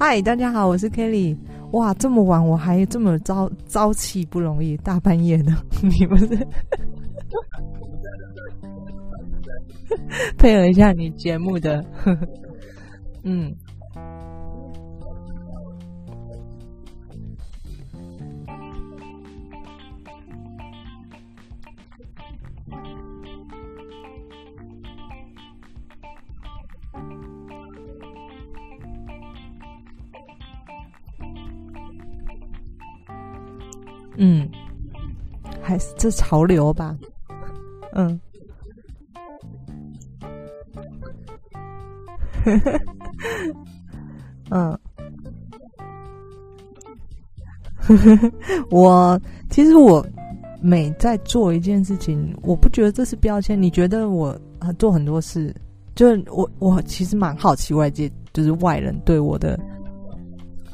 嗨，大家好，我是 Kelly。哇，这么晚我还这么朝朝气不容易，大半夜的，你不是？配合一下你节目的，嗯。这潮流吧。嗯，嗯，我其实我每在做一件事情，我不觉得这是标签。你觉得我做很多事，就是我我其实蛮好奇外界就是外人对我的。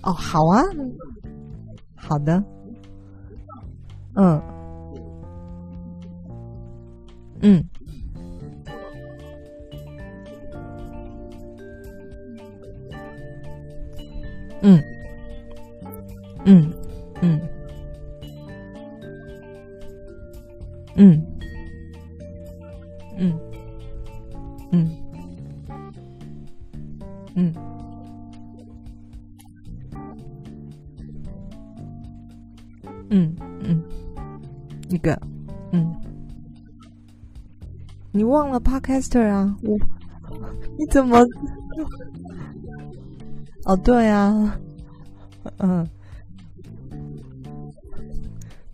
哦，好啊，好的。嗯，嗯，嗯，嗯，嗯，嗯，嗯，嗯，嗯，嗯，嗯。一个，嗯，你忘了 Podcaster 啊？我，你怎么？哦，对啊，嗯，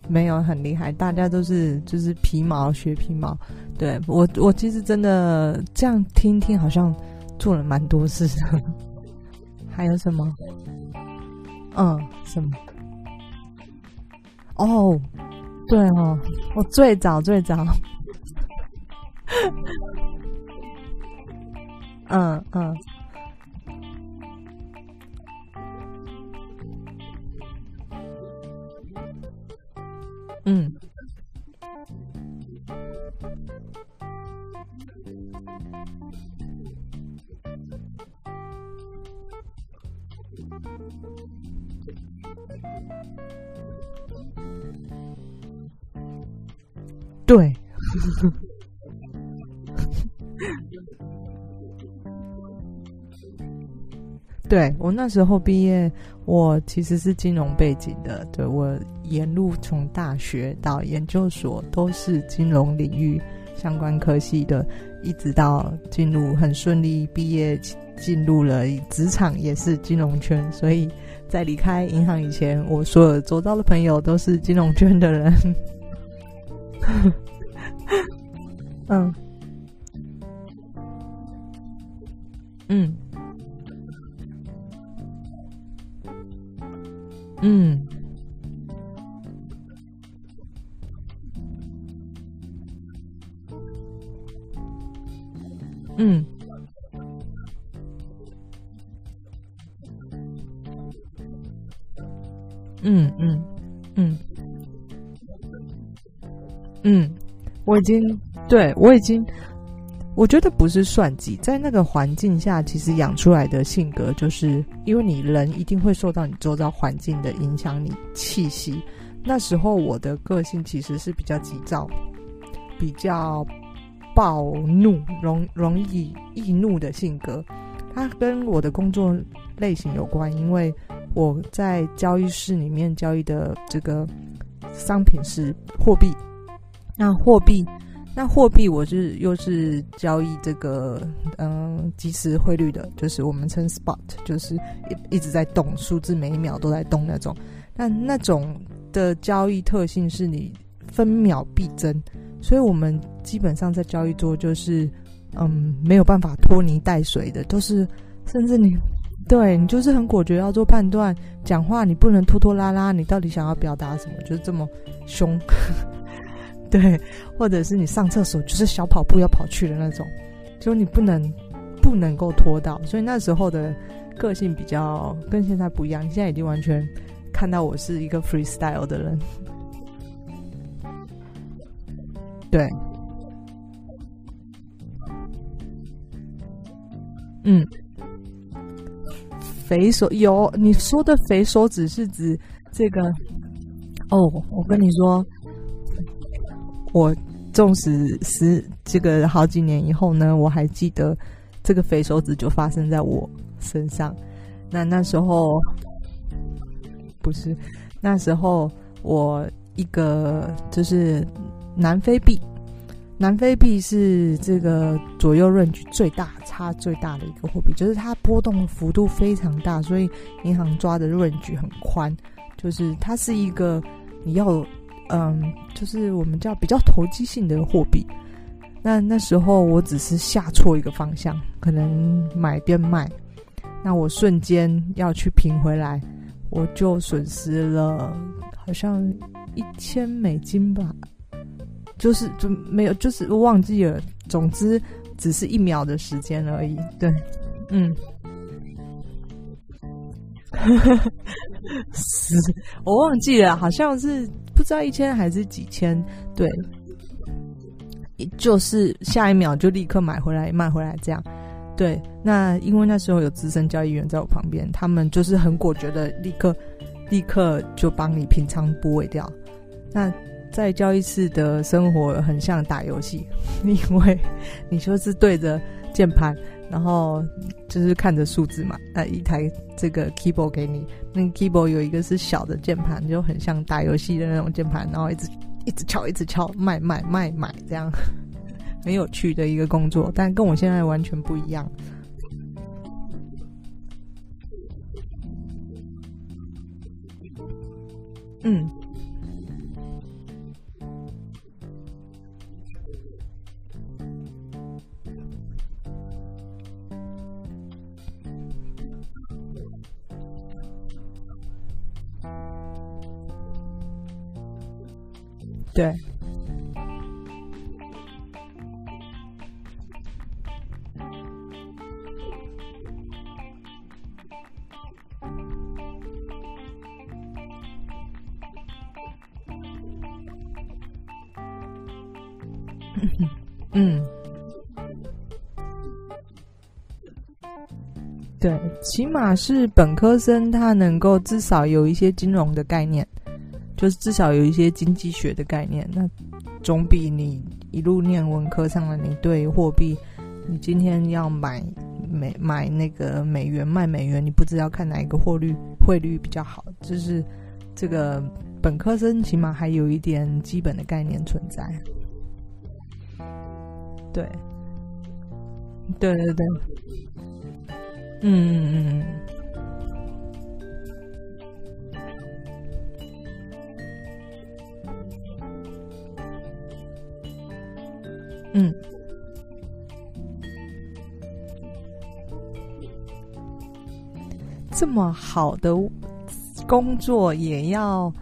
没有很厉害，大家都是就是皮毛学皮毛。对，我，我其实真的这样听听，好像做了蛮多事的。还有什么？嗯，什么？哦。对哦，我最早最早，嗯嗯，嗯，对，对我那时候毕业，我其实是金融背景的，对，我沿路从大学到研究所都是金融领域相关科系的，一直到进入很顺利毕业，进入了职场也是金融圈，所以在离开银行以前，我所有周遭的朋友都是金融圈的人。嗯，嗯，嗯，嗯，嗯，嗯，嗯。嗯，我已经对我已经，我觉得不是算计，在那个环境下，其实养出来的性格，就是因为你人一定会受到你周遭环境的影响，你气息。那时候我的个性其实是比较急躁，比较暴怒，容容易易怒的性格。它跟我的工作类型有关，因为我在交易室里面交易的这个商品是货币。那货币，那货币，我是又是交易这个嗯即时汇率的，就是我们称 spot，就是一一直在动，数字每一秒都在动那种。但那种的交易特性是你分秒必争，所以我们基本上在交易桌就是嗯没有办法拖泥带水的，都是甚至你对你就是很果决要做判断，讲话你不能拖拖拉拉，你到底想要表达什么，就是这么凶。对，或者是你上厕所就是小跑步要跑去的那种，就你不能不能够拖到，所以那时候的个性比较跟现在不一样。现在已经完全看到我是一个 freestyle 的人，对，嗯，肥手有你说的肥手指是指这个？哦，我跟你说，我纵使是这个好几年以后呢，我还记得这个肥手指就发生在我身上。那那时候不是，那时候我一个就是南非币。南非币是这个左右 range 最大差最大的一个货币，就是它波动幅度非常大，所以银行抓的 range 很宽。就是它是一个你要嗯，就是我们叫比较投机性的货币。那那时候我只是下错一个方向，可能买变卖，那我瞬间要去平回来，我就损失了好像一千美金吧。就是就没有，就是忘记了。总之，只是一秒的时间而已。对，嗯，是，我忘记了，好像是不知道一千还是几千。对，就是下一秒就立刻买回来卖回来这样。对，那因为那时候有资深交易员在我旁边，他们就是很果决的，立刻立刻就帮你平仓部位掉。那。在交易室的生活很像打游戏，因为你就是对着键盘，然后就是看着数字嘛。那一台这个 keyboard 给你，那个 keyboard 有一个是小的键盘，就很像打游戏的那种键盘，然后一直一直敲，一直敲，卖卖卖卖这样，很有趣的一个工作，但跟我现在完全不一样。嗯。对，嗯，对，起码是本科生，他能够至少有一些金融的概念。就是至少有一些经济学的概念，那总比你一路念文科上了，你对货币，你今天要买美买那个美元卖美元，你不知道看哪一个汇率汇率比较好，就是这个本科生起码还有一点基本的概念存在。对，对对对，嗯嗯嗯。嗯，这么好的工作也要，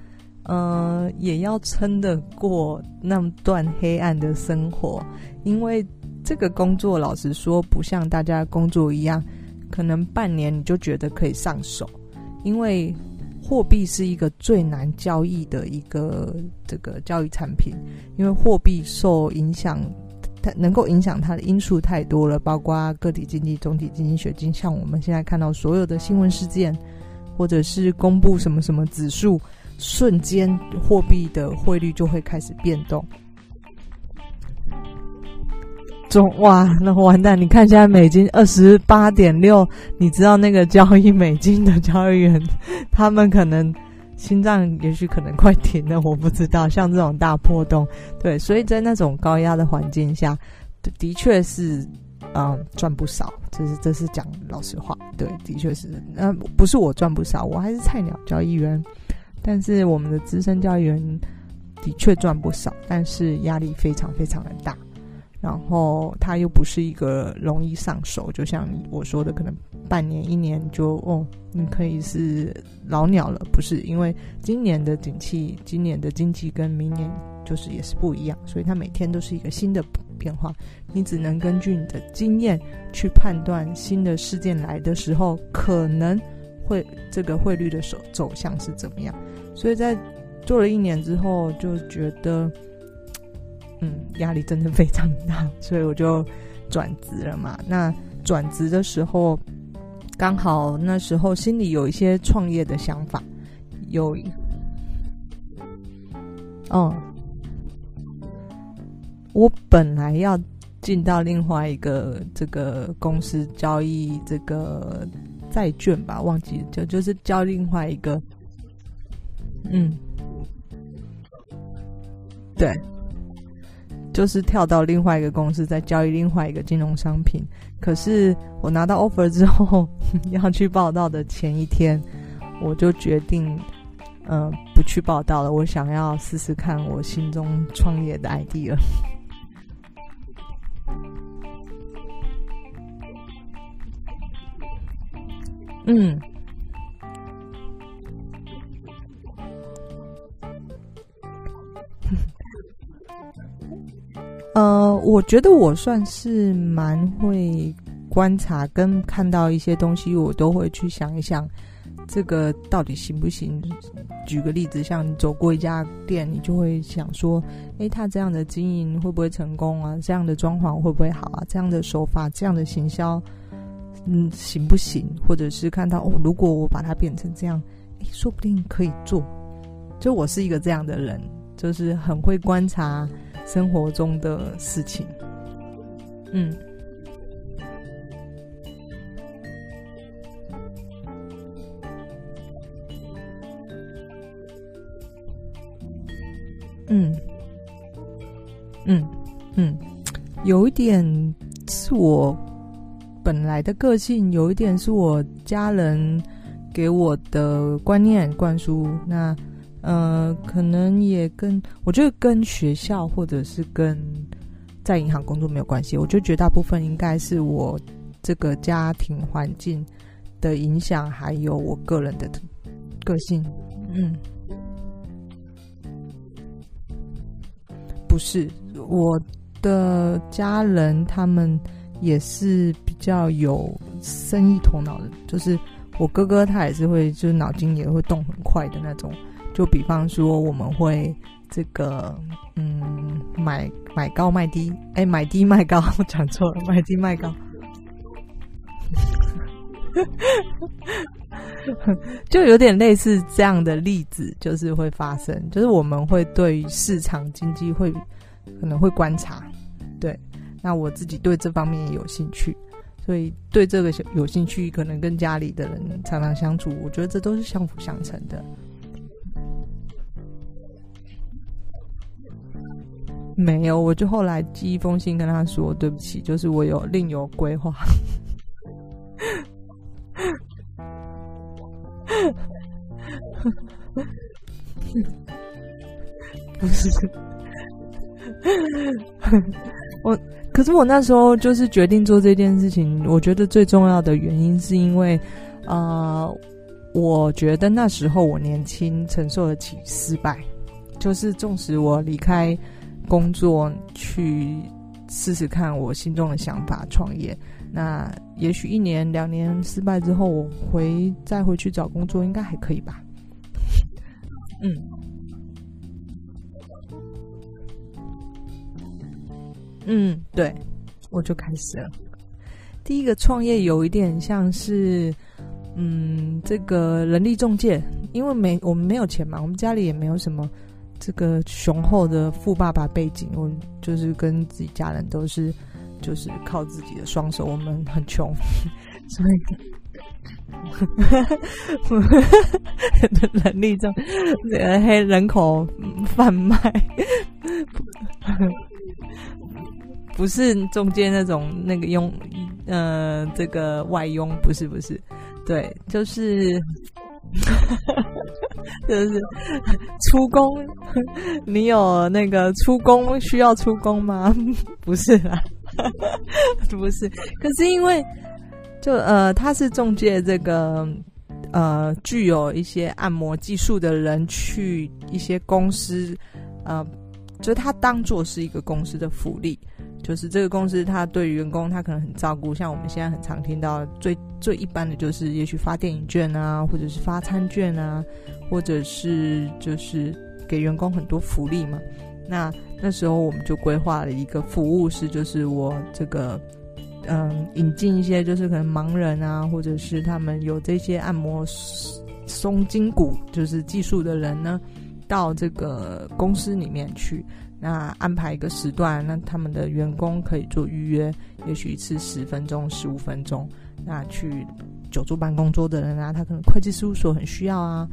呃，也要撑得过那么段黑暗的生活，因为这个工作老实说，不像大家工作一样，可能半年你就觉得可以上手，因为货币是一个最难交易的一个这个交易产品，因为货币受影响。它能够影响它的因素太多了，包括个体经济、总体经济学，就像我们现在看到所有的新闻事件，或者是公布什么什么指数，瞬间货币的汇率就会开始变动。中哇，那完蛋！你看现在美金二十八点六，你知道那个交易美金的交易员，他们可能。心脏也许可能快停了，我不知道。像这种大破洞，对，所以在那种高压的环境下，的确是，嗯，赚不少。这是这是讲老实话，对，的确是。嗯，不是我赚不少，我还是菜鸟交易员，但是我们的资深交易员的确赚不少，但是压力非常非常的大。然后它又不是一个容易上手，就像我说的，可能半年一年就哦，你可以是老鸟了，不是？因为今年的景气，今年的经济跟明年就是也是不一样，所以它每天都是一个新的变化，你只能根据你的经验去判断新的事件来的时候，可能会这个汇率的走走向是怎么样。所以在做了一年之后，就觉得。嗯，压力真的非常大，所以我就转职了嘛。那转职的时候，刚好那时候心里有一些创业的想法，有，嗯，我本来要进到另外一个这个公司交易这个债券吧，忘记就就是交另外一个，嗯，对。就是跳到另外一个公司，再交易另外一个金融商品。可是我拿到 offer 之后，要去报道的前一天，我就决定，嗯、呃，不去报道了。我想要试试看我心中创业的 idea。嗯。呃，我觉得我算是蛮会观察跟看到一些东西，我都会去想一想，这个到底行不行？举个例子，像你走过一家店，你就会想说，诶，他这样的经营会不会成功啊？这样的装潢会不会好啊？这样的手法，这样的行销，嗯，行不行？或者是看到哦，如果我把它变成这样，诶，说不定可以做。就我是一个这样的人，就是很会观察。生活中的事情，嗯，嗯，嗯，嗯，有一点是我本来的个性，有一点是我家人给我的观念灌输。那。呃，可能也跟我觉得跟学校或者是跟在银行工作没有关系。我觉得绝大部分应该是我这个家庭环境的影响，还有我个人的个性。嗯，不是我的家人，他们也是比较有生意头脑的。就是我哥哥，他也是会，就是脑筋也会动很快的那种。就比方说，我们会这个，嗯，买买高卖低，哎，买低卖高，我 讲错了，买低卖高，就有点类似这样的例子，就是会发生，就是我们会对市场经济会可能会观察，对，那我自己对这方面也有兴趣，所以对这个有兴趣，可能跟家里的人常常相处，我觉得这都是相辅相成的。没有，我就后来寄一封信跟他说对不起，就是我有另有规划。不是，我可是我那时候就是决定做这件事情，我觉得最重要的原因是因为，呃，我觉得那时候我年轻，承受得起失败，就是纵使我离开。工作去试试看我心中的想法，创业。那也许一年两年失败之后，我回再回去找工作，应该还可以吧？嗯嗯，对，我就开始了。第一个创业有一点像是，嗯，这个人力中介，因为没我们没有钱嘛，我们家里也没有什么。这个雄厚的富爸爸背景，我就是跟自己家人都是，就是靠自己的双手，我们很穷，所以能力中黑人口贩卖，不是中间那种那个佣，呃，这个外佣，不是不是，对，就是。哈 哈就是出工，你有那个出工需要出工吗？不是啦，不是。可是因为就呃，他是中介这个呃，具有一些按摩技术的人去一些公司，呃，就他当做是一个公司的福利。就是这个公司，他对于员工，他可能很照顾。像我们现在很常听到最最一般的就是，也许发电影券啊，或者是发餐券啊，或者是就是给员工很多福利嘛。那那时候我们就规划了一个服务是，就是我这个嗯，引进一些就是可能盲人啊，或者是他们有这些按摩松筋骨就是技术的人呢，到这个公司里面去，那安排一个时段，那他们的员工可以做预约，也许一次十分钟、十五分钟，那去久坐办公桌的人啊，他可能会计事务所很需要啊，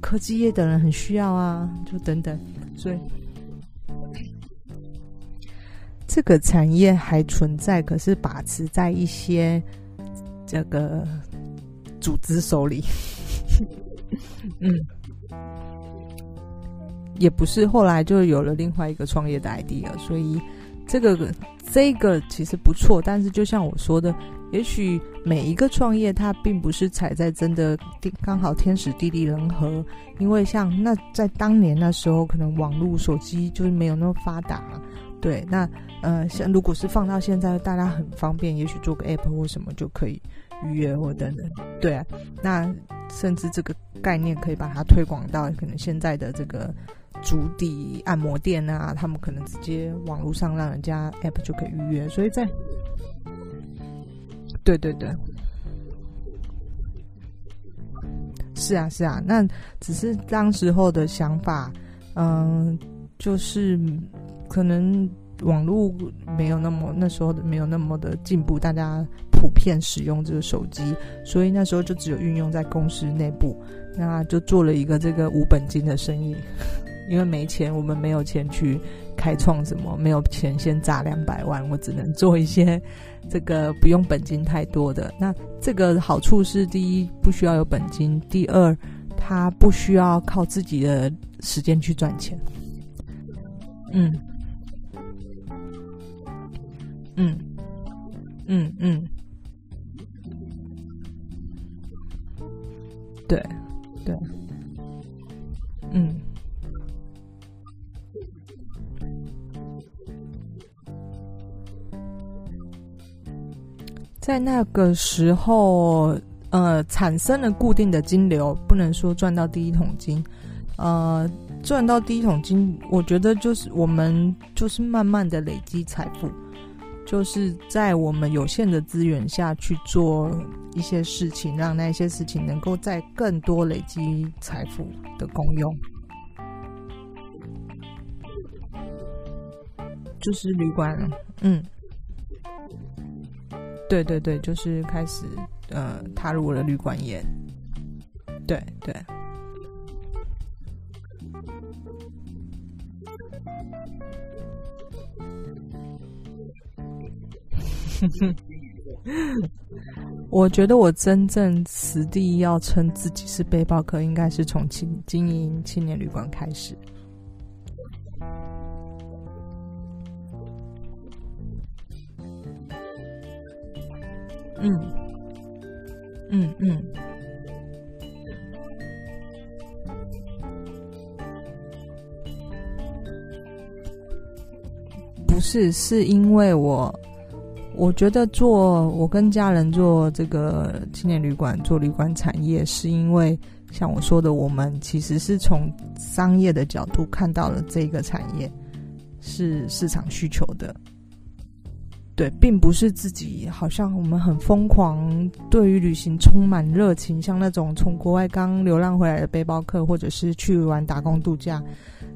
科技业的人很需要啊，就等等，所以。这个产业还存在，可是把持在一些这个组织手里。嗯，也不是，后来就有了另外一个创业的 idea，所以这个这个其实不错。但是就像我说的，也许每一个创业它并不是踩在真的刚好天时地利人和，因为像那在当年那时候，可能网络手机就是没有那么发达。对，那呃，像如果是放到现在，大家很方便，也许做个 app 或什么就可以预约或等等。对啊，那甚至这个概念可以把它推广到可能现在的这个足底按摩店啊，他们可能直接网络上让人家 app 就可以预约。所以在，对对对，是啊是啊，那只是当时候的想法，嗯，就是。可能网络没有那么那时候没有那么的进步，大家普遍使用这个手机，所以那时候就只有运用在公司内部，那就做了一个这个无本金的生意，因为没钱，我们没有钱去开创什么，没有钱先砸两百万，我只能做一些这个不用本金太多的。那这个好处是，第一不需要有本金，第二它不需要靠自己的时间去赚钱。嗯。嗯，嗯嗯，对对，嗯，在那个时候，呃，产生了固定的金流，不能说赚到第一桶金，呃，赚到第一桶金，我觉得就是我们就是慢慢的累积财富。就是在我们有限的资源下去做一些事情，让那些事情能够在更多累积财富的功用。就是旅馆，嗯，对对对，就是开始呃踏入了旅馆业，对对。我觉得我真正实地要称自己是背包客，应该是从青经营青年旅馆开始。嗯嗯嗯，不是，是因为我。我觉得做我跟家人做这个青年旅馆，做旅馆产业，是因为像我说的，我们其实是从商业的角度看到了这个产业是市场需求的。对，并不是自己好像我们很疯狂，对于旅行充满热情，像那种从国外刚流浪回来的背包客，或者是去玩打工度假，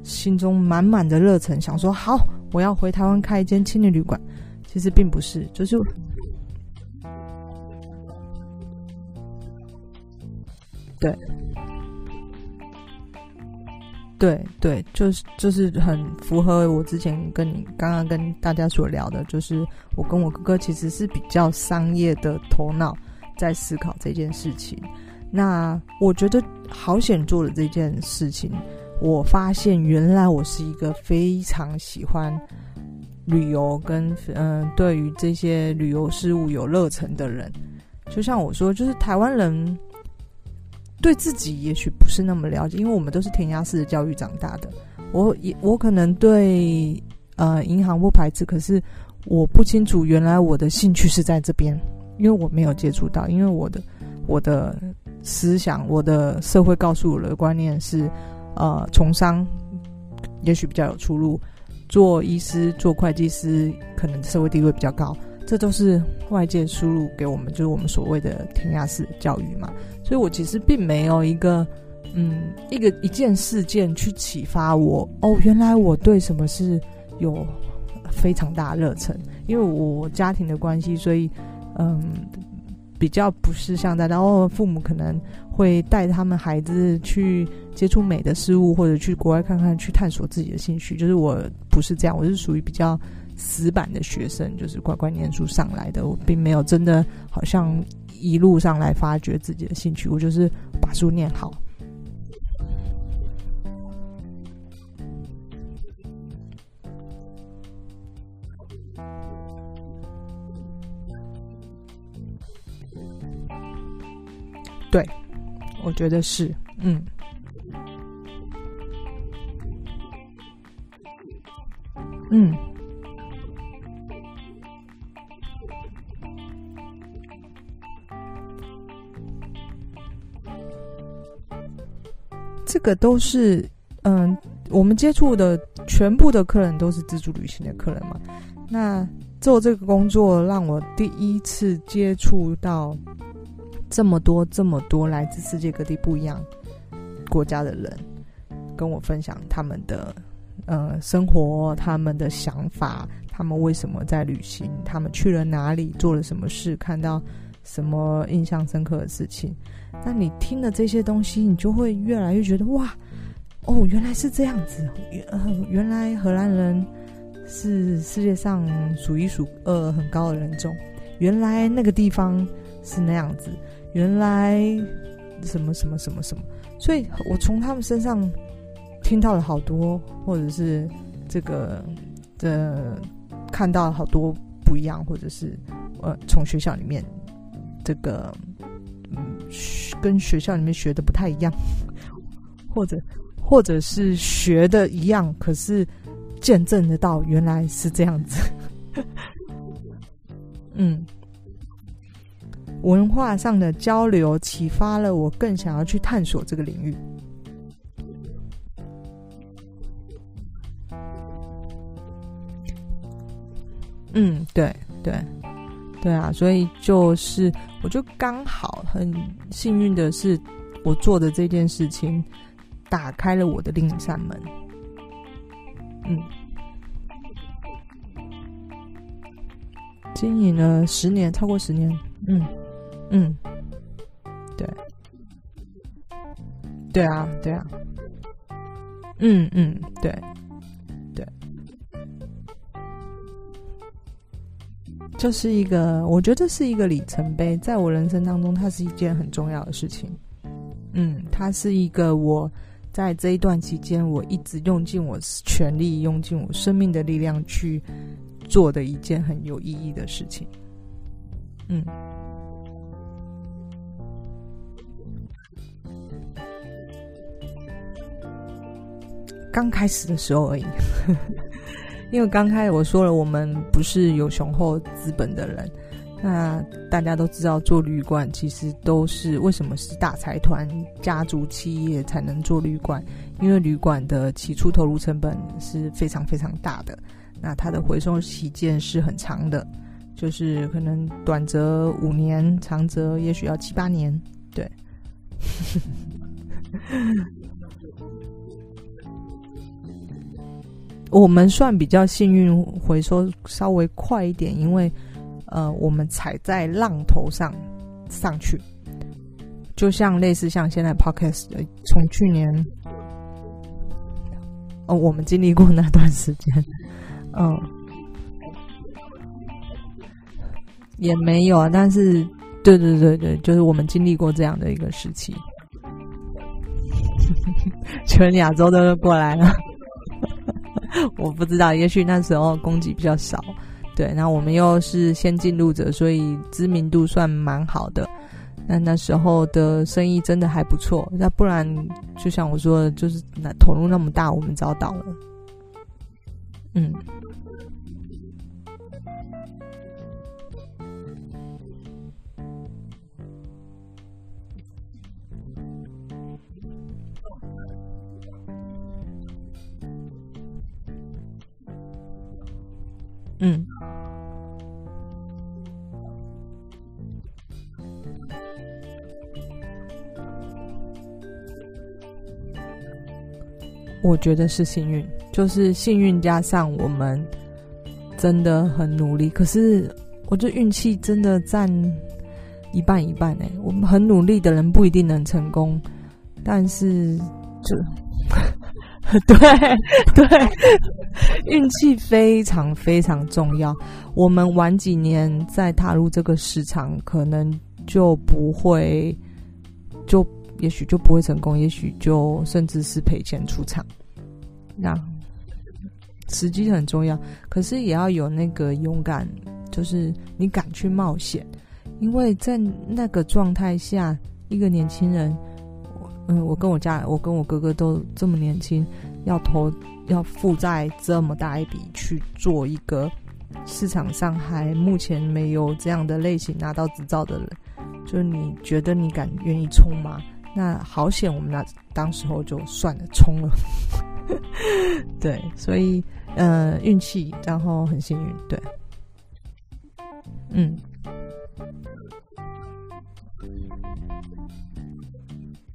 心中满满的热忱，想说好，我要回台湾开一间青年旅馆。其实并不是，就是对，对对，就是就是很符合我之前跟你刚刚跟大家所聊的，就是我跟我哥哥其实是比较商业的头脑在思考这件事情。那我觉得好险做了这件事情，我发现原来我是一个非常喜欢。旅游跟嗯、对于这些旅游事物有热忱的人，就像我说，就是台湾人对自己也许不是那么了解，因为我们都是填鸭式的教育长大的。我也我可能对呃银行不排斥，可是我不清楚原来我的兴趣是在这边，因为我没有接触到，因为我的我的思想，我的社会告诉我的观念是，呃，从商也许比较有出路。做医师、做会计师，可能社会地位比较高。这都是外界输入给我们，就是我们所谓的填鸭式教育嘛。所以我其实并没有一个，嗯，一个一件事件去启发我。哦，原来我对什么是有非常大热忱，因为我家庭的关系，所以，嗯，比较不是像大家哦，父母可能会带他们孩子去接触美的事物，或者去国外看看，去探索自己的兴趣。就是我不是这样，我是属于比较。死板的学生，就是乖乖念书上来的，我并没有真的好像一路上来发掘自己的兴趣，我就是把书念好。对，我觉得是，嗯，嗯。个都是，嗯，我们接触的全部的客人都是自助旅行的客人嘛。那做这个工作，让我第一次接触到这么多、这么多来自世界各地不一样国家的人，跟我分享他们的呃生活、他们的想法，他们为什么在旅行，他们去了哪里，做了什么事，看到什么印象深刻的事情。那你听了这些东西，你就会越来越觉得哇，哦，原来是这样子，呃，原来荷兰人是世界上数一数二很高的人种，原来那个地方是那样子，原来什么什么什么什么，所以我从他们身上听到了好多，或者是这个的看到了好多不一样，或者是呃，从学校里面这个。嗯跟学校里面学的不太一样，或者或者是学的一样，可是见证得到原来是这样子。嗯，文化上的交流启发了我，更想要去探索这个领域。嗯，对对。对啊，所以就是，我就刚好很幸运的是，我做的这件事情打开了我的另一扇门。嗯，经营了十年，超过十年。嗯嗯，对，对啊，对啊，嗯嗯，对。就是一个，我觉得是一个里程碑，在我人生当中，它是一件很重要的事情。嗯，它是一个我在这一段期间，我一直用尽我全力、用尽我生命的力量去做的一件很有意义的事情。嗯，刚开始的时候而已。因为刚开始我说了，我们不是有雄厚资本的人。那大家都知道，做旅馆其实都是为什么是大财团、家族企业才能做旅馆？因为旅馆的起初投入成本是非常非常大的，那它的回收期间是很长的，就是可能短则五年，长则也许要七八年。对。我们算比较幸运，回收稍微快一点，因为呃，我们踩在浪头上上去，就像类似像现在 Podcast，从去年哦，我们经历过那段时间，嗯、也没有啊，但是对对对对，就是我们经历过这样的一个时期，全亚洲都过来了。我不知道，也许那时候供给比较少，对，那我们又是先进入者，所以知名度算蛮好的。那那时候的生意真的还不错，那不然就像我说的，就是那投入那么大，我们早倒了。嗯。嗯，我觉得是幸运，就是幸运加上我们真的很努力。可是，我觉得运气真的占一半一半哎。我们很努力的人不一定能成功，但是就对 对。运气非常非常重要。我们晚几年再踏入这个市场，可能就不会就。也许就不会成功，也许就甚至是赔钱出场。那时机很重要，可是也要有那个勇敢，就是你敢去冒险。因为在那个状态下，一个年轻人，嗯，我跟我家，我跟我哥哥都这么年轻，要投要负债这么大一笔去做一个市场上还目前没有这样的类型拿到执照的人，就你觉得你敢愿意冲吗？那好险，我们那当时候就算了，冲了。对，所以呃，运气，然后很幸运，对，嗯，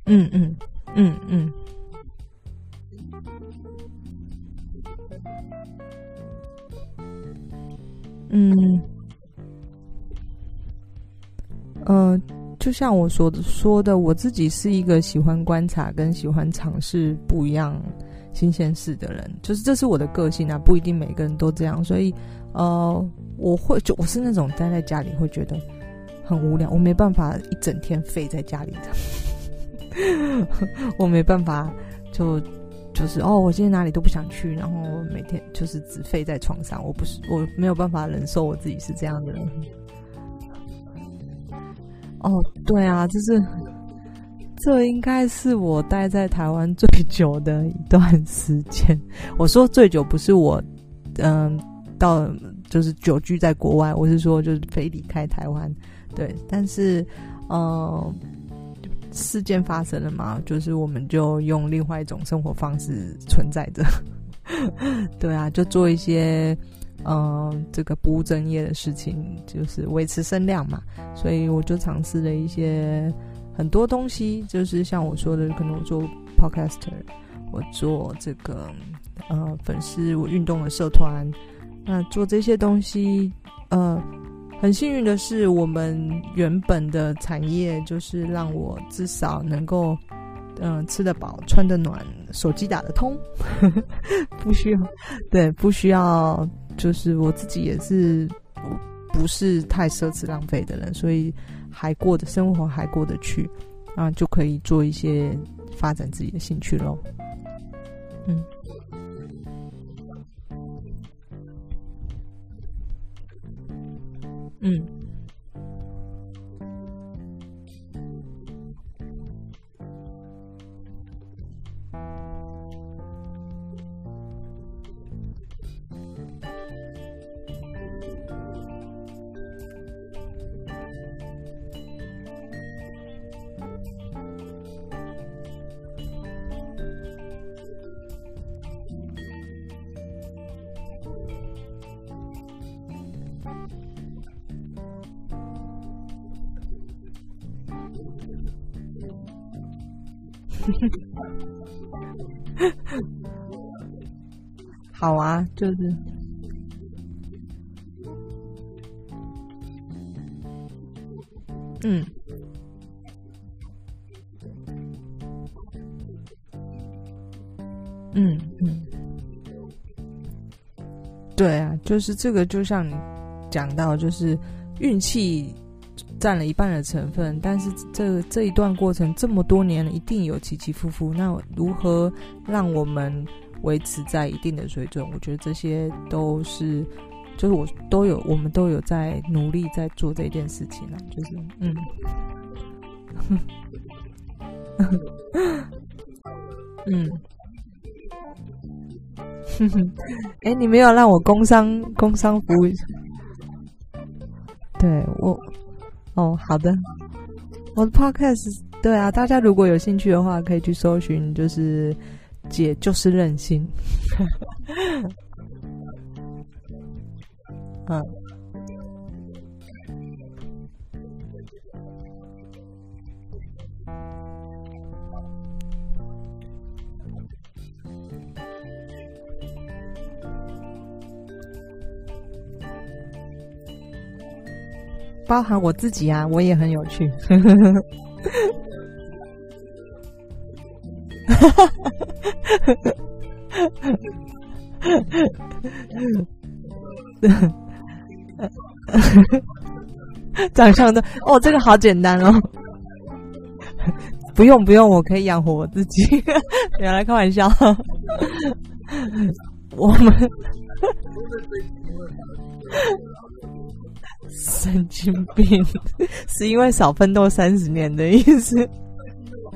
嗯嗯嗯嗯，嗯，呃。就像我说的说的，我自己是一个喜欢观察跟喜欢尝试不一样新鲜事的人，就是这是我的个性啊，不一定每个人都这样，所以呃，我会就我是那种待在家里会觉得很无聊，我没办法一整天废在家里的，我没办法就就是哦，我今天哪里都不想去，然后每天就是只废在床上，我不是我没有办法忍受我自己是这样的人。哦，对啊，就是这应该是我待在台湾最久的一段时间。我说最久不是我，嗯，到就是久居在国外，我是说就是非离开台湾。对，但是，嗯，事件发生了嘛，就是我们就用另外一种生活方式存在着。对啊，就做一些。嗯，这个不务正业的事情就是维持声量嘛，所以我就尝试了一些很多东西，就是像我说的，可能我做 podcaster，我做这个呃粉丝我运动的社团，那做这些东西，呃，很幸运的是，我们原本的产业就是让我至少能够嗯、吃得饱、穿得暖、手机打得通，不需要，对，不需要。就是我自己也是不是太奢侈浪费的人，所以还过的生活还过得去，啊，就可以做一些发展自己的兴趣喽。嗯，嗯。好啊，就是，嗯，嗯嗯，对啊，就是这个，就像你讲到，就是运气。占了一半的成分，但是这这一段过程这么多年了，一定有起起伏伏。那如何让我们维持在一定的水准？我觉得这些都是，就是我都有，我们都有在努力在做这件事情了。就是，嗯，嗯，哼哼，哎，你没有让我工商工商服务，对我。哦，好的，我的 podcast 对啊，大家如果有兴趣的话，可以去搜寻，就是姐就是任性，嗯，包含我自己啊，我也很有趣。长相的哦，这个好简单哦，不用不用，我可以养活我自己。原来开玩笑，我们神经病，是因为少奋斗三十年的意思？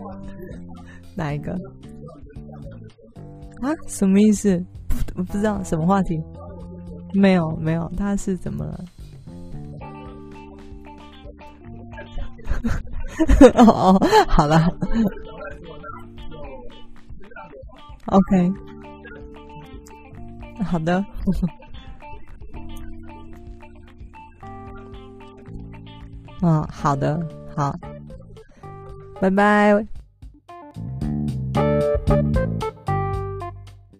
哪一个？啊？什么意思？不，不知道什么话题？没有没有，他是怎么了？哦哦，好了，OK，好的，嗯好的好。拜拜。